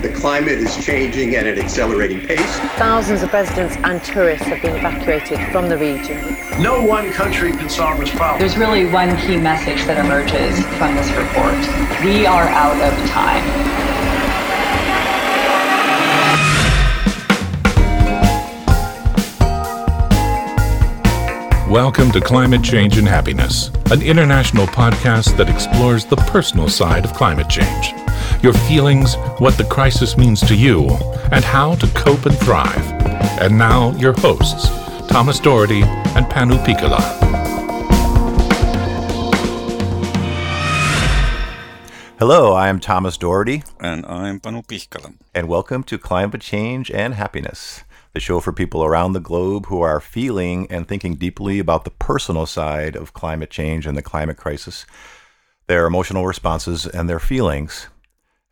The climate is changing at an accelerating pace. Thousands of residents and tourists have been evacuated from the region. No one country can solve this problem. There's really one key message that emerges from this report. We are out of time. Welcome to Climate Change and Happiness, an international podcast that explores the personal side of climate change. Your feelings, what the crisis means to you, and how to cope and thrive. And now, your hosts, Thomas Doherty and Panu Pihkala. Hello, I am Thomas Doherty. And I'm Panu Pihkala. And welcome to Climate Change and Happiness the show for people around the globe who are feeling and thinking deeply about the personal side of climate change and the climate crisis, their emotional responses, and their feelings.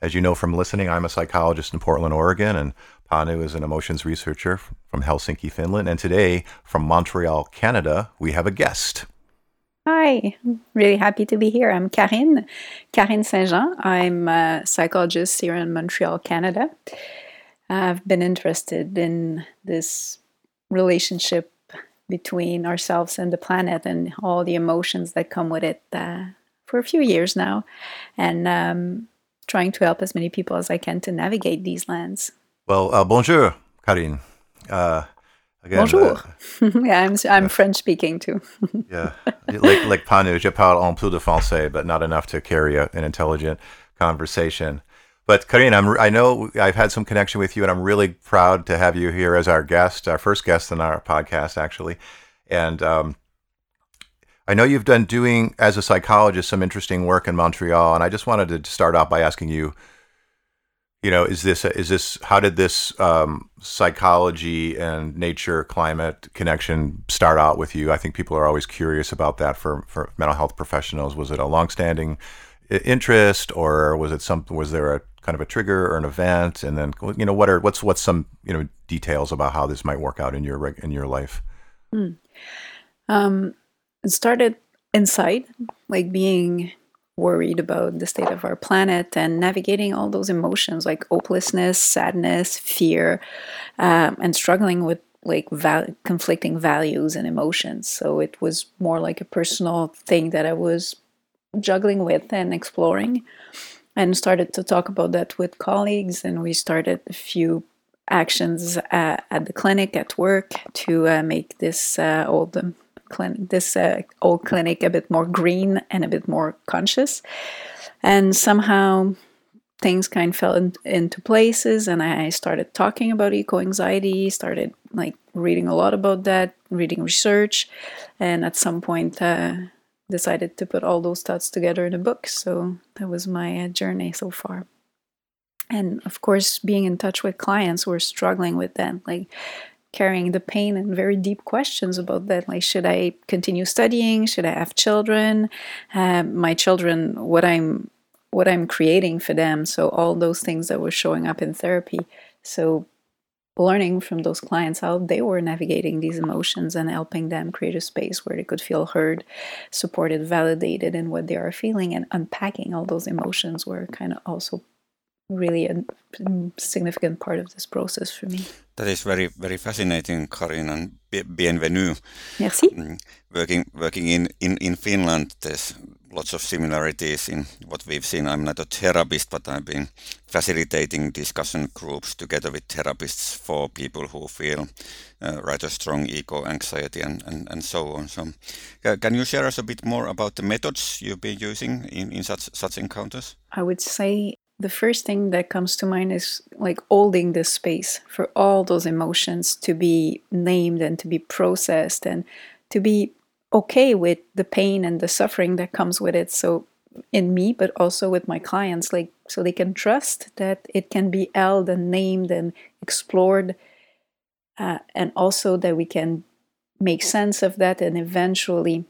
As you know from listening, I'm a psychologist in Portland, Oregon, and Panu is an emotions researcher from Helsinki, Finland. And today, from Montreal, Canada, we have a guest. Hi, I'm really happy to be here. I'm Karine, Karine Saint Jean. I'm a psychologist here in Montreal, Canada. I've been interested in this relationship between ourselves and the planet and all the emotions that come with it uh, for a few years now, and um, trying to help as many people as I can to navigate these lands. Well, uh, bonjour, Karine. Uh, again, bonjour. Uh, yeah, I'm I'm French speaking too. yeah, like like Panu, je parle un peu de français, but not enough to carry a, an intelligent conversation. But Karine, I'm, I know I've had some connection with you, and I'm really proud to have you here as our guest, our first guest in our podcast, actually. And um, I know you've done doing as a psychologist some interesting work in Montreal, and I just wanted to start off by asking you, you know, is this is this how did this um, psychology and nature climate connection start out with you? I think people are always curious about that for for mental health professionals. Was it a longstanding interest, or was it some? Was there a kind of a trigger or an event, and then you know what are what's what's some you know details about how this might work out in your in your life. Mm. Um, it started inside, like being worried about the state of our planet and navigating all those emotions like hopelessness, sadness, fear, um, and struggling with like val- conflicting values and emotions. So it was more like a personal thing that I was juggling with and exploring and started to talk about that with colleagues and we started a few actions uh, at the clinic at work to uh, make this uh, old clinic this uh, old clinic a bit more green and a bit more conscious and somehow things kind of fell in, into places and i started talking about eco-anxiety started like reading a lot about that reading research and at some point uh, decided to put all those thoughts together in a book. So that was my uh, journey so far. And of course, being in touch with clients who are struggling with that, like carrying the pain and very deep questions about that. Like, should I continue studying? Should I have children? Uh, my children, what I'm what I'm creating for them. So all those things that were showing up in therapy. So learning from those clients how they were navigating these emotions and helping them create a space where they could feel heard, supported, validated in what they are feeling, and unpacking all those emotions were kind of also really a significant part of this process for me. That is very very fascinating, Karin, and bienvenue. Merci. Mm, working working in, in, in Finland, there's lots of similarities in what we've seen. I'm not a therapist, but I've been facilitating discussion groups together with therapists for people who feel uh, rather strong eco anxiety and, and, and so on. So, uh, can you share us a bit more about the methods you've been using in, in such such encounters? I would say the first thing that comes to mind is like holding the space for all those emotions to be named and to be processed and to be okay with the pain and the suffering that comes with it. So, in me, but also with my clients, like so they can trust that it can be held and named and explored, uh, and also that we can make sense of that and eventually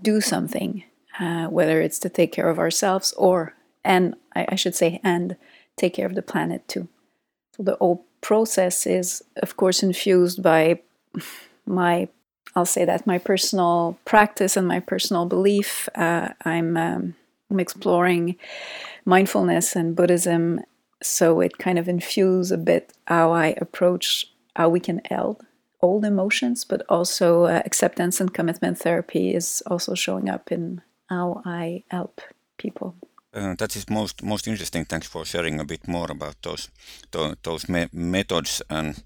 do something, uh, whether it's to take care of ourselves or, and I, I should say, and take care of the planet too. So the whole process is, of course, infused by my I'll say that my personal practice and my personal belief. Uh, I'm, um, I'm exploring mindfulness and Buddhism so it kind of infuses a bit how I approach how we can help old emotions, but also uh, acceptance and commitment therapy is also showing up in how I help people. Uh, that is most most interesting. Thanks for sharing a bit more about those those me methods and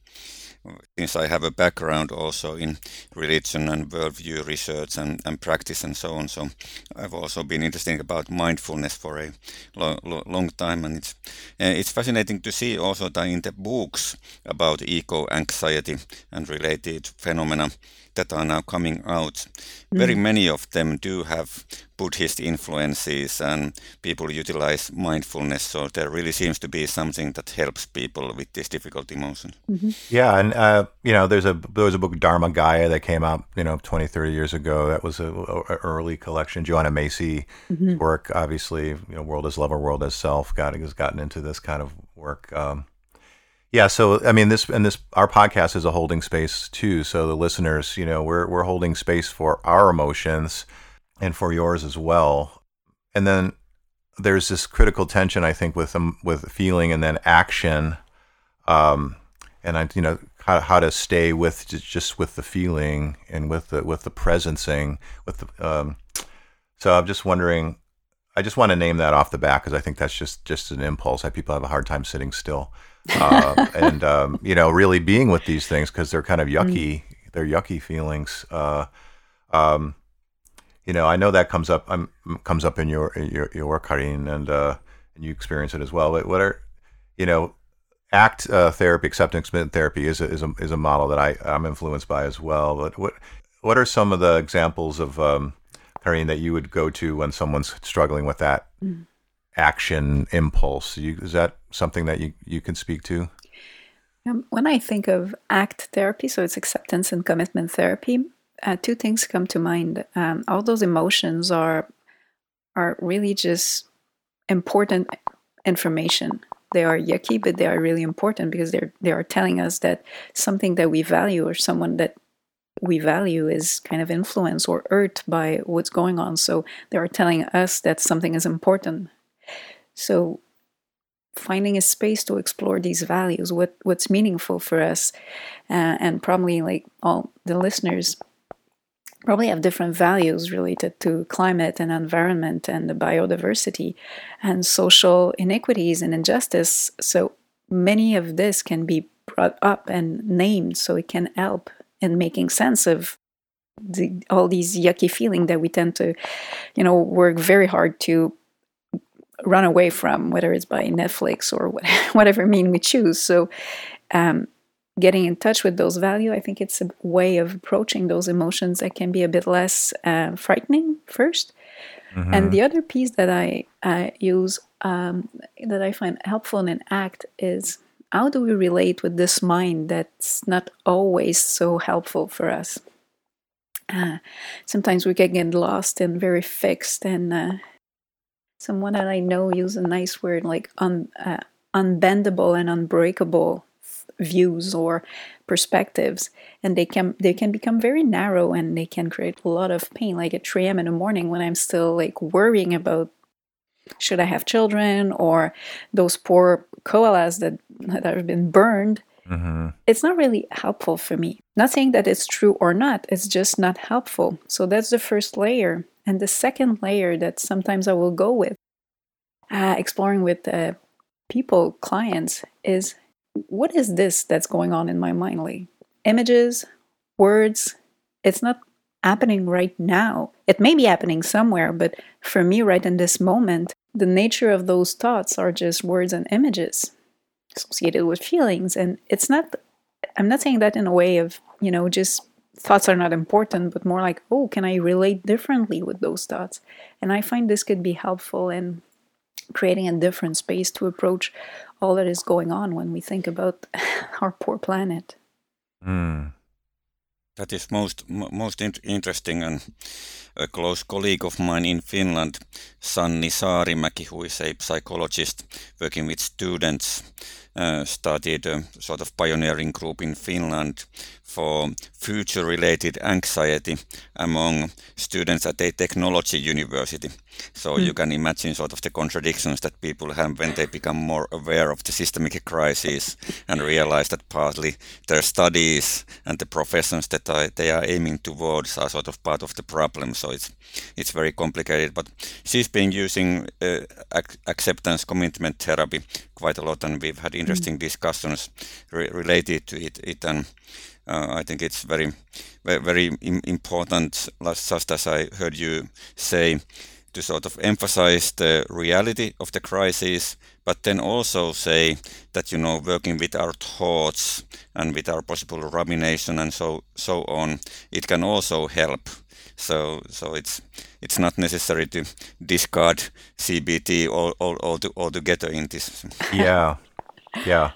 since I have a background also in religion and worldview research and, and practice and so on, so I've also been interested about mindfulness for a lo lo long time, and it's uh, it's fascinating to see also that in the books about eco anxiety and related phenomena that are now coming out. Mm. Very many of them do have Buddhist influences and people utilize mindfulness. So there really seems to be something that helps people with this difficult emotion. Mm-hmm. Yeah. And, uh, you know, there's a, there was a book, Dharma Gaia, that came out, you know, 20, 30 years ago. That was a, a early collection. Joanna Macy mm-hmm. work, obviously, you know, World as Lover, World as Self, got, has gotten into this kind of work. Um, yeah, so I mean this and this our podcast is a holding space too. So the listeners, you know, we're we're holding space for our emotions and for yours as well. And then there's this critical tension I think with um, with feeling and then action um and I you know how, how to stay with just with the feeling and with the with the presencing with the um so I'm just wondering I just want to name that off the bat because I think that's just just an impulse. I people have a hard time sitting still uh, and um, you know, really being with these things because they're kind of mm. yucky. Mm. They're yucky feelings. Uh, um, you know, I know that comes up um, comes up in your your your work, Karin, and uh, and you experience it as well. But what are you know, ACT uh, therapy, acceptance commitment therapy is a, is a is a model that I I'm influenced by as well. But what what are some of the examples of um, Karin that you would go to when someone's struggling with that? Mm action impulse. You, is that something that you, you can speak to? Um, when I think of ACT therapy, so it's acceptance and commitment therapy, uh, two things come to mind. Um, all those emotions are are really just important information. They are yucky, but they are really important because they're they are telling us that something that we value or someone that we value is kind of influenced or hurt by what's going on. So they are telling us that something is important. So finding a space to explore these values, what what's meaningful for us, uh, and probably like all the listeners probably have different values related to climate and environment and the biodiversity and social inequities and injustice. So many of this can be brought up and named so it can help in making sense of the, all these yucky feeling that we tend to, you know, work very hard to run away from, whether it's by Netflix or whatever mean we choose. So, um, getting in touch with those values, I think it's a way of approaching those emotions that can be a bit less uh, frightening 1st mm-hmm. And the other piece that I uh, use um, that I find helpful in an ACT is how do we relate with this mind that's not always so helpful for us? Uh, sometimes we can get lost and very fixed and uh, someone that I know use a nice word like un, uh, unbendable and unbreakable views or perspectives. And they can they can become very narrow and they can create a lot of pain like at 3 a.m in the morning when i'm still like worrying about should i have children or those poor koalas that, that have been burned. Mm-hmm. it's not really helpful for me. Not saying that it's true or not it's just not helpful. So that's the first layer and the second layer that sometimes I will go with, uh, exploring with uh, people, clients, is what is this that's going on in my mind? Like images, words, it's not happening right now. It may be happening somewhere, but for me, right in this moment, the nature of those thoughts are just words and images associated with feelings. And it's not, I'm not saying that in a way of, you know, just thoughts are not important, but more like, oh, can I relate differently with those thoughts? And I find this could be helpful in creating a different space to approach all that is going on when we think about our poor planet. Mm. That is most most in interesting and a close colleague of mine in Finland, Sanni Saarimäki, who is a psychologist working with students, uh, started a sort of pioneering group in Finland for future related anxiety among students at a technology university. So mm. you can imagine sort of the contradictions that people have when they become more aware of the systemic crisis and realize that partly their studies and the professions that I, they are aiming towards are sort of part of the problem. So it's it's very complicated. But she's been using uh, ac- acceptance commitment therapy quite a lot, and we've had interesting mm. discussions re- related to it. it and uh, I think it's very, very, very important, just as I heard you say, to sort of emphasize the reality of the crisis, but then also say that you know working with our thoughts and with our possible rumination and so so on, it can also help. So so it's it's not necessary to discard CBT all, all, all altogether in this. Yeah, yeah.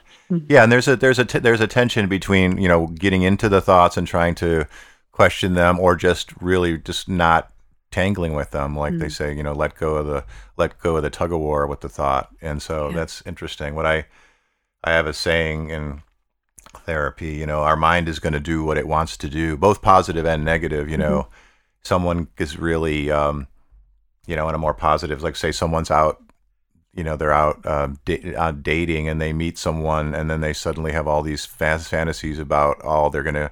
Yeah, and there's a there's a t- there's a tension between you know getting into the thoughts and trying to question them, or just really just not tangling with them, like mm. they say, you know, let go of the let go of the tug of war with the thought. And so yeah. that's interesting. What I I have a saying in therapy, you know, our mind is going to do what it wants to do, both positive and negative. You know, mm-hmm. someone is really, um, you know, in a more positive, like say someone's out you know they're out uh, da- uh, dating and they meet someone and then they suddenly have all these fast fantasies about oh they're going to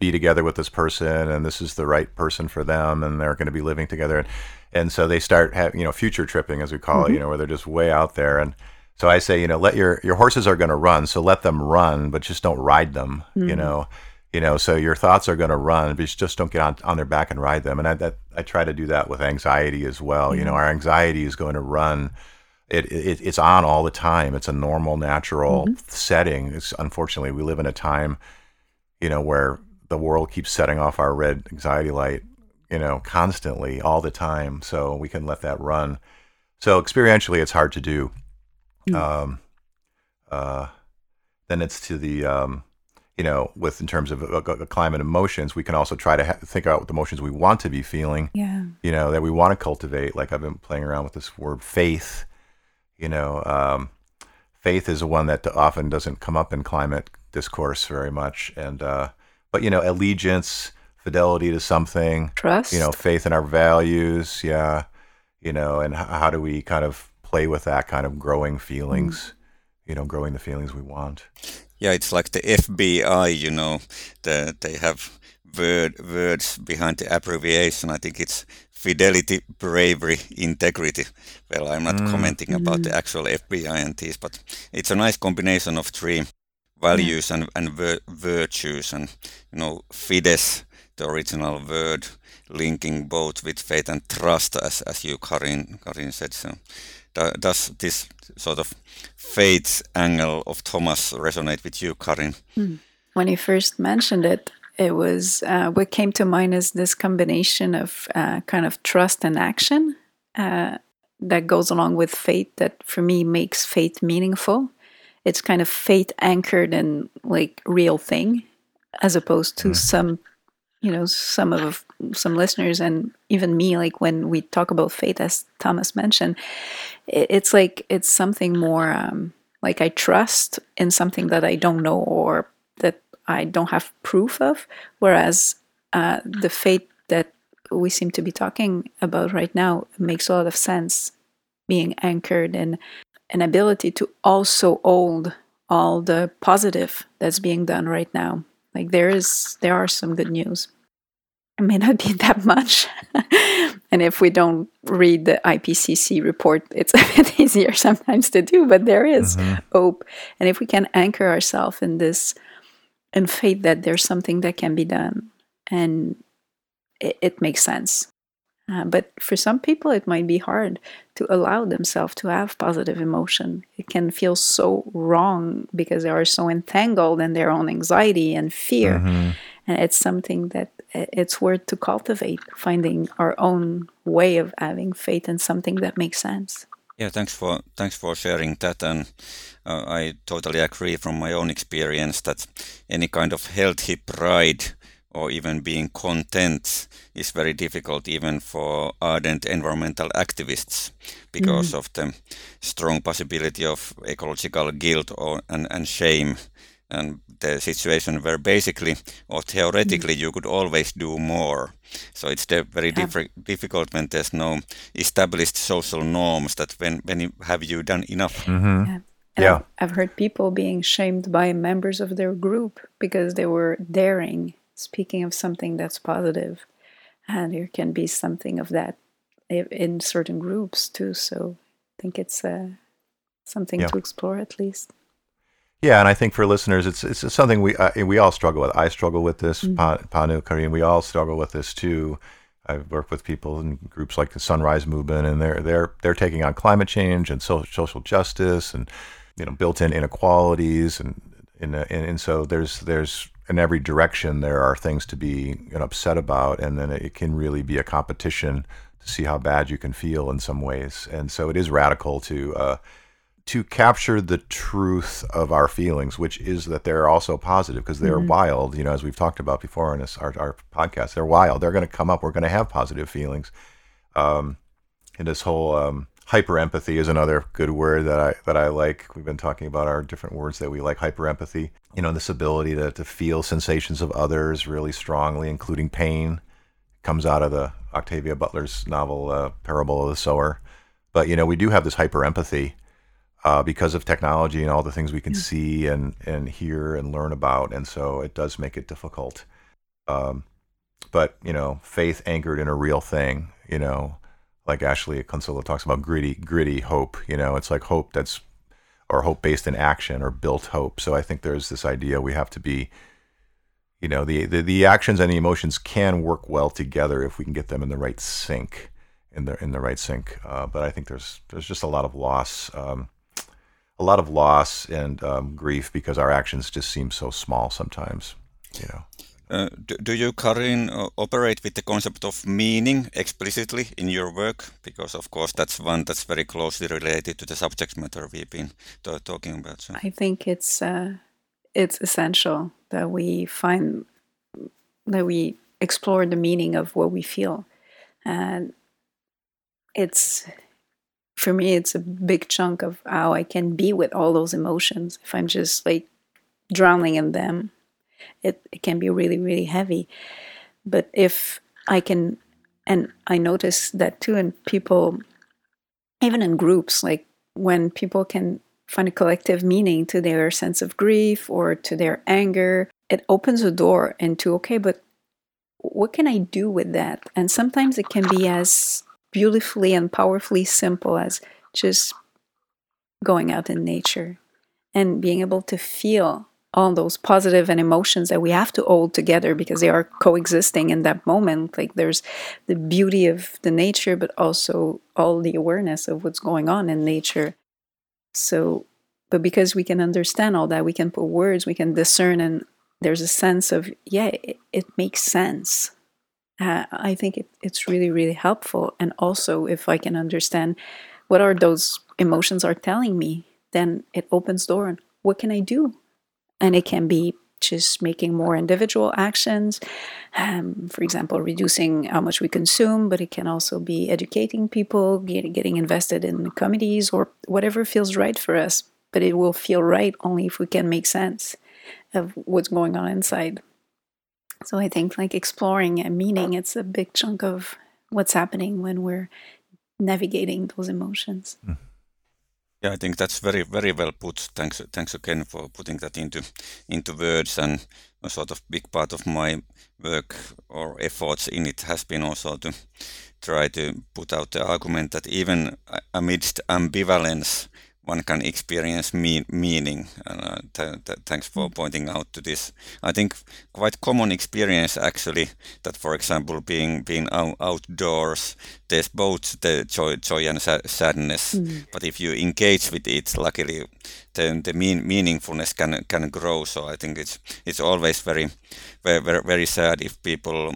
be together with this person and this is the right person for them and they're going to be living together and, and so they start having you know future tripping as we call mm-hmm. it you know where they're just way out there and so I say you know let your your horses are going to run so let them run but just don't ride them mm-hmm. you know you know so your thoughts are going to run but just don't get on, on their back and ride them and I that I try to do that with anxiety as well mm-hmm. you know mm-hmm. our anxiety is going to run it, it, it's on all the time. It's a normal, natural mm-hmm. setting. It's unfortunately we live in a time, you know, where the world keeps setting off our red anxiety light, you know, constantly, all the time. So we can let that run. So experientially, it's hard to do. Mm-hmm. Um, uh, then it's to the um, you know, with in terms of a, a climate emotions, we can also try to ha- think about what the emotions we want to be feeling. Yeah. You know, that we want to cultivate. Like I've been playing around with this word faith you know, um, faith is one that often doesn't come up in climate discourse very much, and uh, but you know, allegiance, fidelity to something, trust, you know, faith in our values, yeah, you know, and h- how do we kind of play with that kind of growing feelings, mm. you know, growing the feelings we want. Yeah, it's like the FBI, you know, the, they have word words behind the abbreviation. I think it's fidelity, bravery, integrity. Well, I'm not mm. commenting about mm. the actual FBI and these, but it's a nice combination of three values and, and vir- virtues. And, you know, fides, the original word, linking both with faith and trust, as, as you, Karin, Karin said. So, does this sort of faith angle of Thomas resonate with you, Karin? Mm. When he first mentioned it, it was uh, what came to mind is this combination of uh, kind of trust and action uh, that goes along with faith that for me makes faith meaningful it's kind of faith anchored in like real thing as opposed to mm. some you know some of some listeners and even me like when we talk about faith as thomas mentioned it's like it's something more um, like i trust in something that i don't know or that I don't have proof of. Whereas uh, the fate that we seem to be talking about right now makes a lot of sense, being anchored in an ability to also hold all the positive that's being done right now. Like there is, there are some good news. It may not be that much. and if we don't read the IPCC report, it's a bit easier sometimes to do, but there is mm-hmm. hope. And if we can anchor ourselves in this and faith that there's something that can be done and it, it makes sense. Uh, but for some people, it might be hard to allow themselves to have positive emotion. It can feel so wrong because they are so entangled in their own anxiety and fear. Mm-hmm. And it's something that it's worth to cultivate, finding our own way of having faith in something that makes sense. Yeah, thanks for thanks for sharing that, and uh, I totally agree from my own experience that any kind of healthy pride or even being content is very difficult even for ardent environmental activists because mm. of the strong possibility of ecological guilt or and, and shame and the situation where basically or theoretically you could always do more. So it's the very Yeah. diffi- difficult when there's no established social norms that when when you, have you done enough? Mm-hmm. Yeah. Yeah. I've, I've heard people being shamed by members of their group because they were daring, speaking of something that's positive. And there can be something of that in certain groups too. So I think it's uh, something Yeah. to explore at least. Yeah, and I think for listeners, it's it's something we uh, we all struggle with. I struggle with this. Mhm. Pa- Panu, Karine, we all struggle with this too. I've worked with people in groups like the Sunrise Movement, and they're they're they're taking on climate change and so, social justice, and you know built-in inequalities, and and, uh, and and so there's there's in every direction there are things to be you know, upset about, and then it can really be a competition to see how bad you can feel in some ways, and so it is radical to. Uh, to capture the truth of our feelings, which is that they're also positive because they're Mhm. wild. You know, as we've talked about before in this our, our podcast, they're wild. They're going to come up. We're going to have positive feelings. Um, and this whole um, hyper empathy is another good word that I that I like. We've been talking about our different words that we like. Hyper empathy. You know, this ability to to feel sensations of others really strongly, including pain, comes out of the Octavia Butler's novel uh, Parable of the Sower. But you know, we do have this hyper empathy uh, because of technology and all the things we can see and and hear and learn about, and so it does make it difficult. Um, but you know, faith anchored in a real thing, you know, like Ashlee Cunsolo talks about gritty, gritty hope. You know, it's like hope that's or hope based in action or built hope. So I think there's this idea we have to be, you know, the the, the actions and the emotions can work well together if we can get them in the right sync, in the in the right sync. Uh, but I think there's there's just a lot of loss. Um, a lot of loss and um, grief because our actions just seem so small sometimes, you know. Uh, do, do you, Karin, uh, operate with the concept of meaning explicitly in your work? Because, of course, that's one that's very closely related to the subject matter we've been t- talking about. So. I think it's uh, it's essential that we find that we explore the meaning of what we feel, and it's for me it's a big chunk of how I can be with all those emotions. If I'm just like drowning in them, it, it can be really really heavy. But if I can, and I notice that too in people, even in groups, like when people can find a collective meaning to their sense of grief or to their anger, it opens a door into, okay, but what can I do with that? And sometimes it can be as beautifully and powerfully simple as just going out in nature and being able to feel all those positive and emotions that we have to hold together because they are coexisting in that moment. Like there's the beauty of the nature but also all the awareness of what's going on in nature. So but because we can understand all that we can put words we can discern and there's a sense of yeah it, it makes sense uh, i think it, it's really really helpful. And also if i can understand what are those emotions are telling me then it opens door and what can i do? And it can be just making more individual actions um, for example reducing how much we consume but it can also be educating people get, getting invested in committees or whatever feels right for us. But it will feel right only if we can make sense of what's going on inside so i think like exploring and meaning it's a big chunk of what's happening when we're navigating those emotions mm. Yeah, I think that's very, very well put. Thanks, thanks again for putting that into into words. And a sort of big part of my work or efforts in it has been also to try to put out the argument that even amidst ambivalence, one can experience mean, meaning. And uh, th- th- thanks for pointing out to this. I think quite common experience actually that, for example, being being out- outdoors, there's both the joy, joy and sa- sadness. Mm. But if you engage with it, luckily, the the mean, meaningfulness can can grow. So I think it's it's always very very very, very sad if people.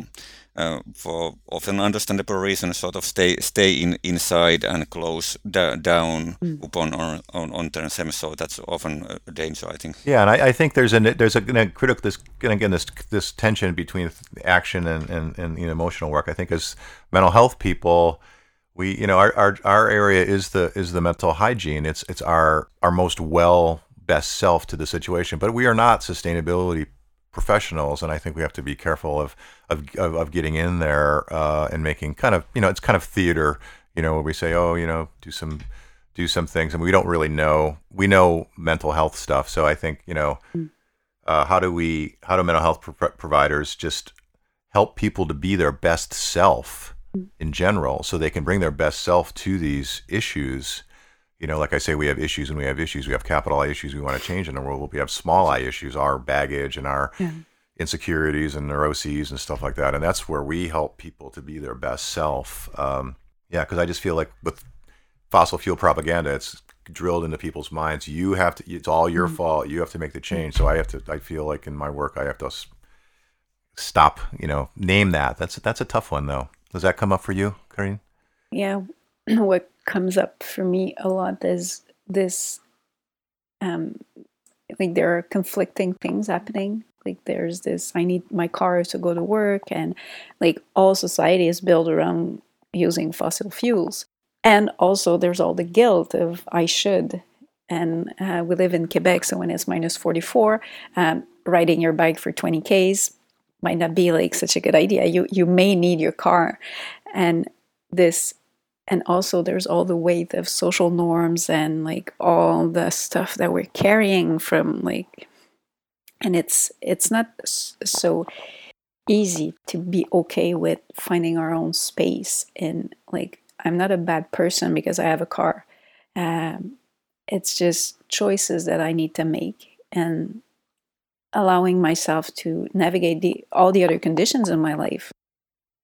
Uh, for often understandable reasons, sort of stay stay in inside and close da- down Mm. upon on, on on themselves. So that's often a danger, I think. Yeah, and I, I think there's a there's a, a critical this again this this tension between action and, and, and you know, emotional work. I think as mental health people, we you know our, our our area is the is the mental hygiene. It's it's our our most well best self to the situation. But we are not sustainability professionals, and I think we have to be careful of of of, of getting in there uh, and making kind of you know it's kind of theater, you know, where we say, oh, you know, do some do some things, and we don't really know. We know mental health stuff, so I think you know, uh, how do we how do mental health pro- providers just help people to be their best self in general, so they can bring their best self to these issues you know, like I say, we have issues and we have issues. We have capital I issues we want to change in the world. We have small I issues, our baggage and our yeah. insecurities and neuroses and stuff like that. And that's where we help people to be their best self. Um, yeah, because I just feel like with fossil fuel propaganda, it's drilled into people's minds. You have to. It's all your mm-hmm. fault. You have to make the change. So I have to. I feel like in my work, I have to stop. You know, name that. That's that's a tough one though. Does that come up for you, Karine? Yeah. what comes up for me a lot is this um like there are conflicting things happening. Like there's this i need my car to go to work and like all society is built around using fossil fuels. And also there's all the guilt of i should. And uh, we live in quebec so when it's minus 44 um, riding your bike for 20 ks might not be like such a good idea. You you may need your car. And this and also there's all the weight of social norms and like all the stuff that we're carrying from like and it's it's not so easy to be okay with finding our own space. And like i'm not a bad person because i have a car. Um, it's just choices that i need to make and allowing myself to navigate the all the other conditions in my life.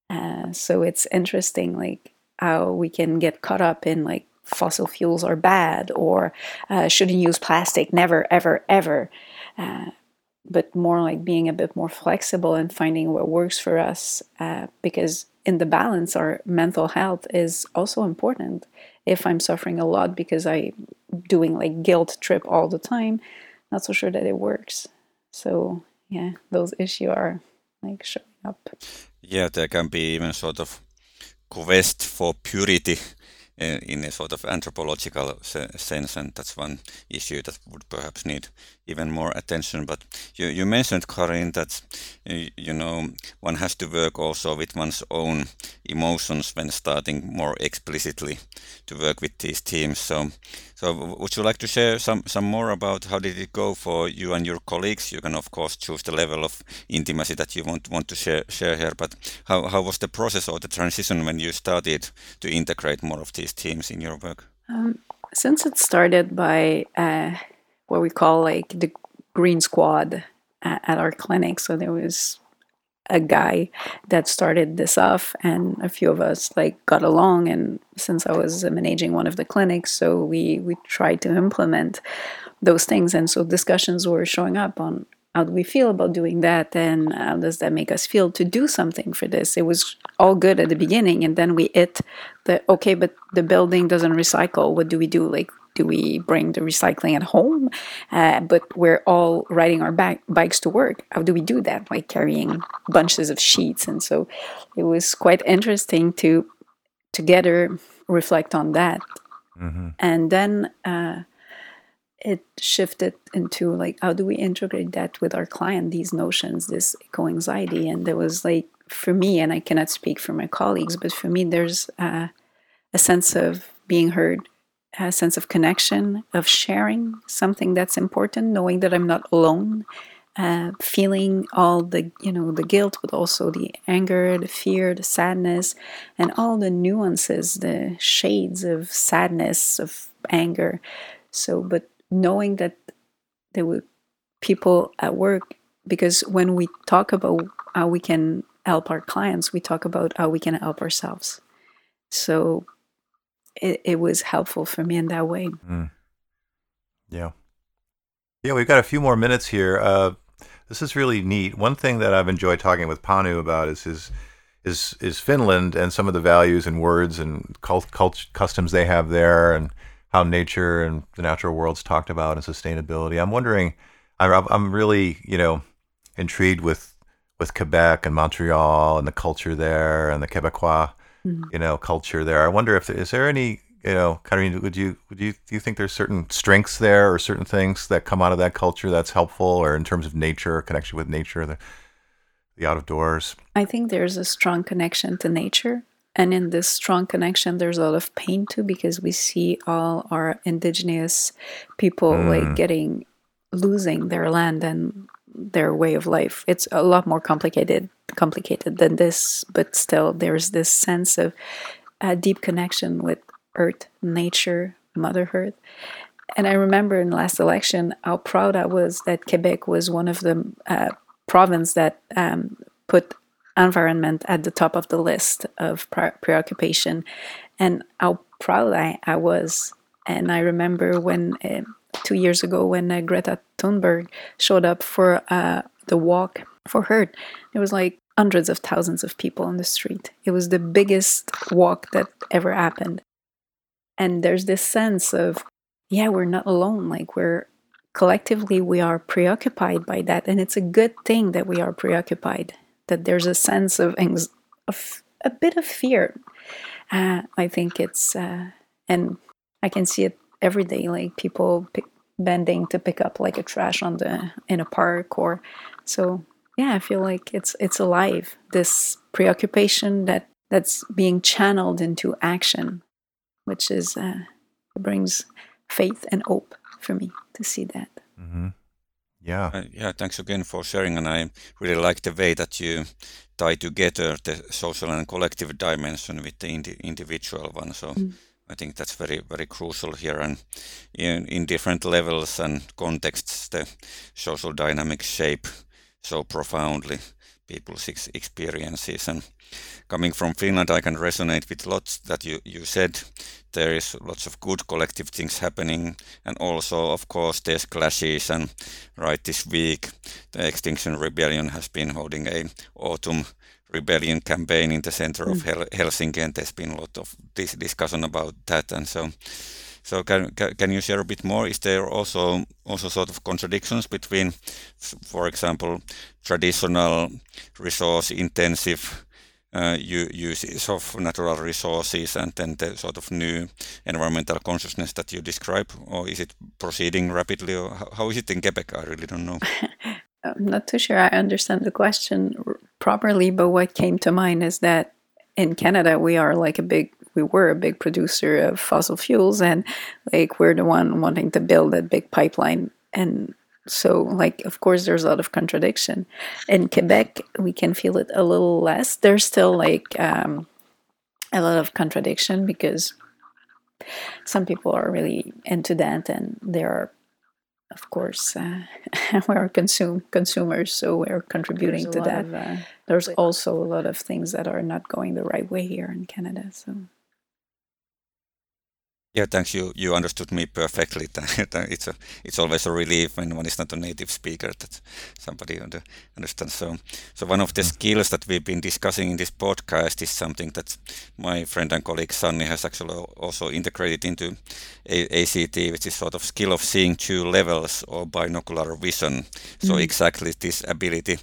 Uh, so it's interesting like how we can get caught up in like fossil fuels are bad or uh, shouldn't use plastic, never, ever, ever. Uh, but more like being a bit more flexible and finding what works for us uh, because in the balance our mental health is also important. If i'm suffering a lot because i'm doing like guilt trip all the time not so sure that it works. So yeah those issues are like showing up. Yeah there can be even sort of quest for purity in a sort of anthropological sense, and that's one issue that would perhaps need even more attention. But you, you mentioned, Karine, that you know one has to work also with one's own emotions when starting more explicitly to work with these teams. So, so would you like to share some some more about how did it go for you and your colleagues? You can of course choose the level of intimacy that you want want to share share here, but how how was the process or the transition when you started to integrate more of these teams in your work? Um, since it started by uh, what we call like the green squad at, at our clinic. So there was a guy that started this off and a few of us like got along. And since I was managing one of the clinics so we we tried to implement those things. And so discussions were showing up on how do we feel about doing that and how does that make us feel to do something for this? It was all good at the beginning and then we hit the okay but the building doesn't recycle. What do we do? Like do we bring the recycling at home? Uh, but we're all riding our back, bikes to work. How do we do that? By carrying bunches of sheets. And so it was quite interesting to together reflect on that. Mm-hmm. And then uh, it shifted into like, how do we integrate that with our client, these notions, this eco anxiety? And there was like, for me, and I cannot speak for my colleagues, but for me, there's uh, a sense of being heard a sense of connection, of sharing something that's important, knowing that I'm not alone, uh, feeling all the you know the guilt, but also the anger, the fear, the sadness, and all the nuances, the shades of sadness, of anger. So, but knowing that there were people at work, because when we talk about how we can help our clients, we talk about how we can help ourselves. So it, it was helpful for me in that way. Mm. Yeah. Yeah, we've got a few more minutes here. Uh, this is really neat. One thing that I've enjoyed talking with Panu about is his is is Finland and some of the values and words and cult, cult, customs they have there, and how nature and the natural world's talked about and sustainability. I'm wondering, I'm, I'm really you know intrigued with with Quebec and Montreal and the culture there and the Quebecois mm-hmm. you know, culture there. I wonder if is there any you know, Karine, would you would you do you think there's certain strengths there or certain things that come out of that culture that's helpful, or in terms of nature, connection with nature, the the out of doors? I think there's a strong connection to nature. And in this strong connection, there's a lot of pain too, because we see all our indigenous people mm. like getting losing their land and their way of life. It's a lot more complicated complicated than this, but still there's this sense of a deep connection with earth, nature, Mother Earth. And I remember in last election how proud I was that Quebec was one of the uh, province that um, put environment at the top of the list of pre- preoccupation, and how proud I, I was. And I remember when uh, two years ago when uh, Greta Thunberg showed up for uh, the walk for her, it was like hundreds of thousands of people on the street. It was the biggest walk that ever happened. And there's this sense of, yeah, we're not alone. Like we're collectively, we are preoccupied by that. And it's a good thing that we are preoccupied, that there's a sense of, of a bit of fear. Uh, I think it's, uh, and I can see it every day, like people pick, bending to pick up like a trash on the in a park or so yeah i feel like it's it's alive this preoccupation that that's being channeled into action which is uh, brings faith and hope for me to see that. Mm-hmm. Yeah. Uh, yeah. Thanks again for sharing, and I really like the way that you tie together the social and collective dimension with the indi- individual one. So. Mm. I think that's very, very crucial here, and in, in different levels and contexts, the social dynamics shape so profoundly people's ex- experiences. And coming from Finland, I can resonate with lots that you, you said. There is lots of good collective things happening, and also, of course, there's clashes. And right this week, the Extinction Rebellion has been holding a autumn rebellion campaign in the center mm. of Hel- Helsinki, and there's been a lot of this discussion about that. And so, so can, can you share a bit more? Is there also also sort of contradictions between, for example, traditional resource intensive uh, uses of natural resources and then the sort of new environmental consciousness that you describe, or is it proceeding rapidly, or how is it in Quebec? I really don't know. I'm not too sure I understand the question properly, but what came to mind is that in Canada we are like a big we were a big producer of fossil fuels and like we're the one wanting to build that big pipeline. And so like of course there's a lot of contradiction. In quebec we can feel it a little less. There's still like um, a lot of contradiction because some people are really into that and there are of course uh, we are consume consumers so we're contributing to that. of, uh, there's also a lot of things that are not going the right way here in canada so yeah, thanks. You you understood me perfectly. it's a it's always a relief when one is not a native speaker that somebody under, understands. So so one of the mm. skills that we've been discussing in this podcast is something that my friend and colleague Sanni has actually also integrated into a- ACT, which is sort of skill of seeing two levels or binocular vision. So mm. exactly this ability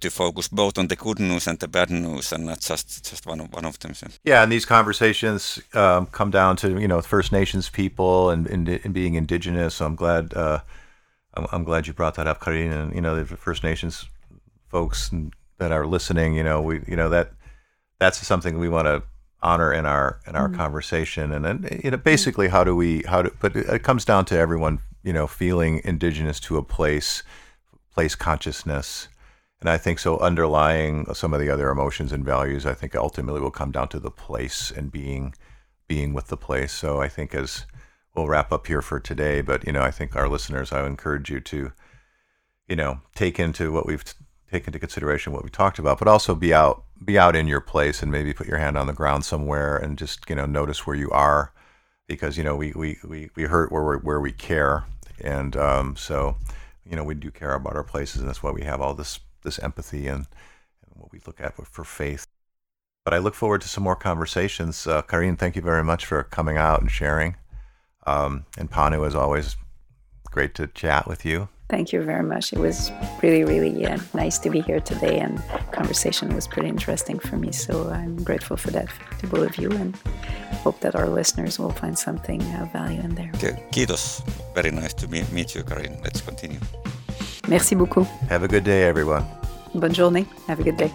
to focus both on the good news and the bad news, and not just just one of, one of them. So. Yeah, and these conversations um, come down to you know First Nations people and, and, and being indigenous. So I'm glad uh, I'm, I'm, glad you brought that up, Karine, and you know the First Nations folks that are listening. You know we you know that that's something we want to honor in our in our mm-hmm. conversation, and then you know basically how do we how do but it, it comes down to everyone you know feeling indigenous to a place place consciousness and I think so underlying some of the other emotions and values, I think ultimately will come down to the place and being being with the place. So I think as we'll wrap up here for today, but you know, I think our listeners, I encourage you to, you know, take into what we've taken into consideration what we talked about, but also be out be out in your place and maybe put your hand on the ground somewhere and just you know notice where you are because you know we we we, we hurt where where we care and um, so you know we do care about our places and that's why we have all this this empathy and, and what we look at for faith. But I look forward to some more conversations. Uh, Karine, thank you very much for coming out and sharing. Um, and Panu, as always, great to chat with you. Thank you very much. It was really, really uh, nice to be here today, and conversation was pretty interesting for me. So I'm grateful for that to both of you, and hope that our listeners will find something of value in there. Okay. Kiitos. Very nice to meet, meet you, Karin. Let's continue. Merci beaucoup. Have a good day, everyone. Bonne journée. Have a good day.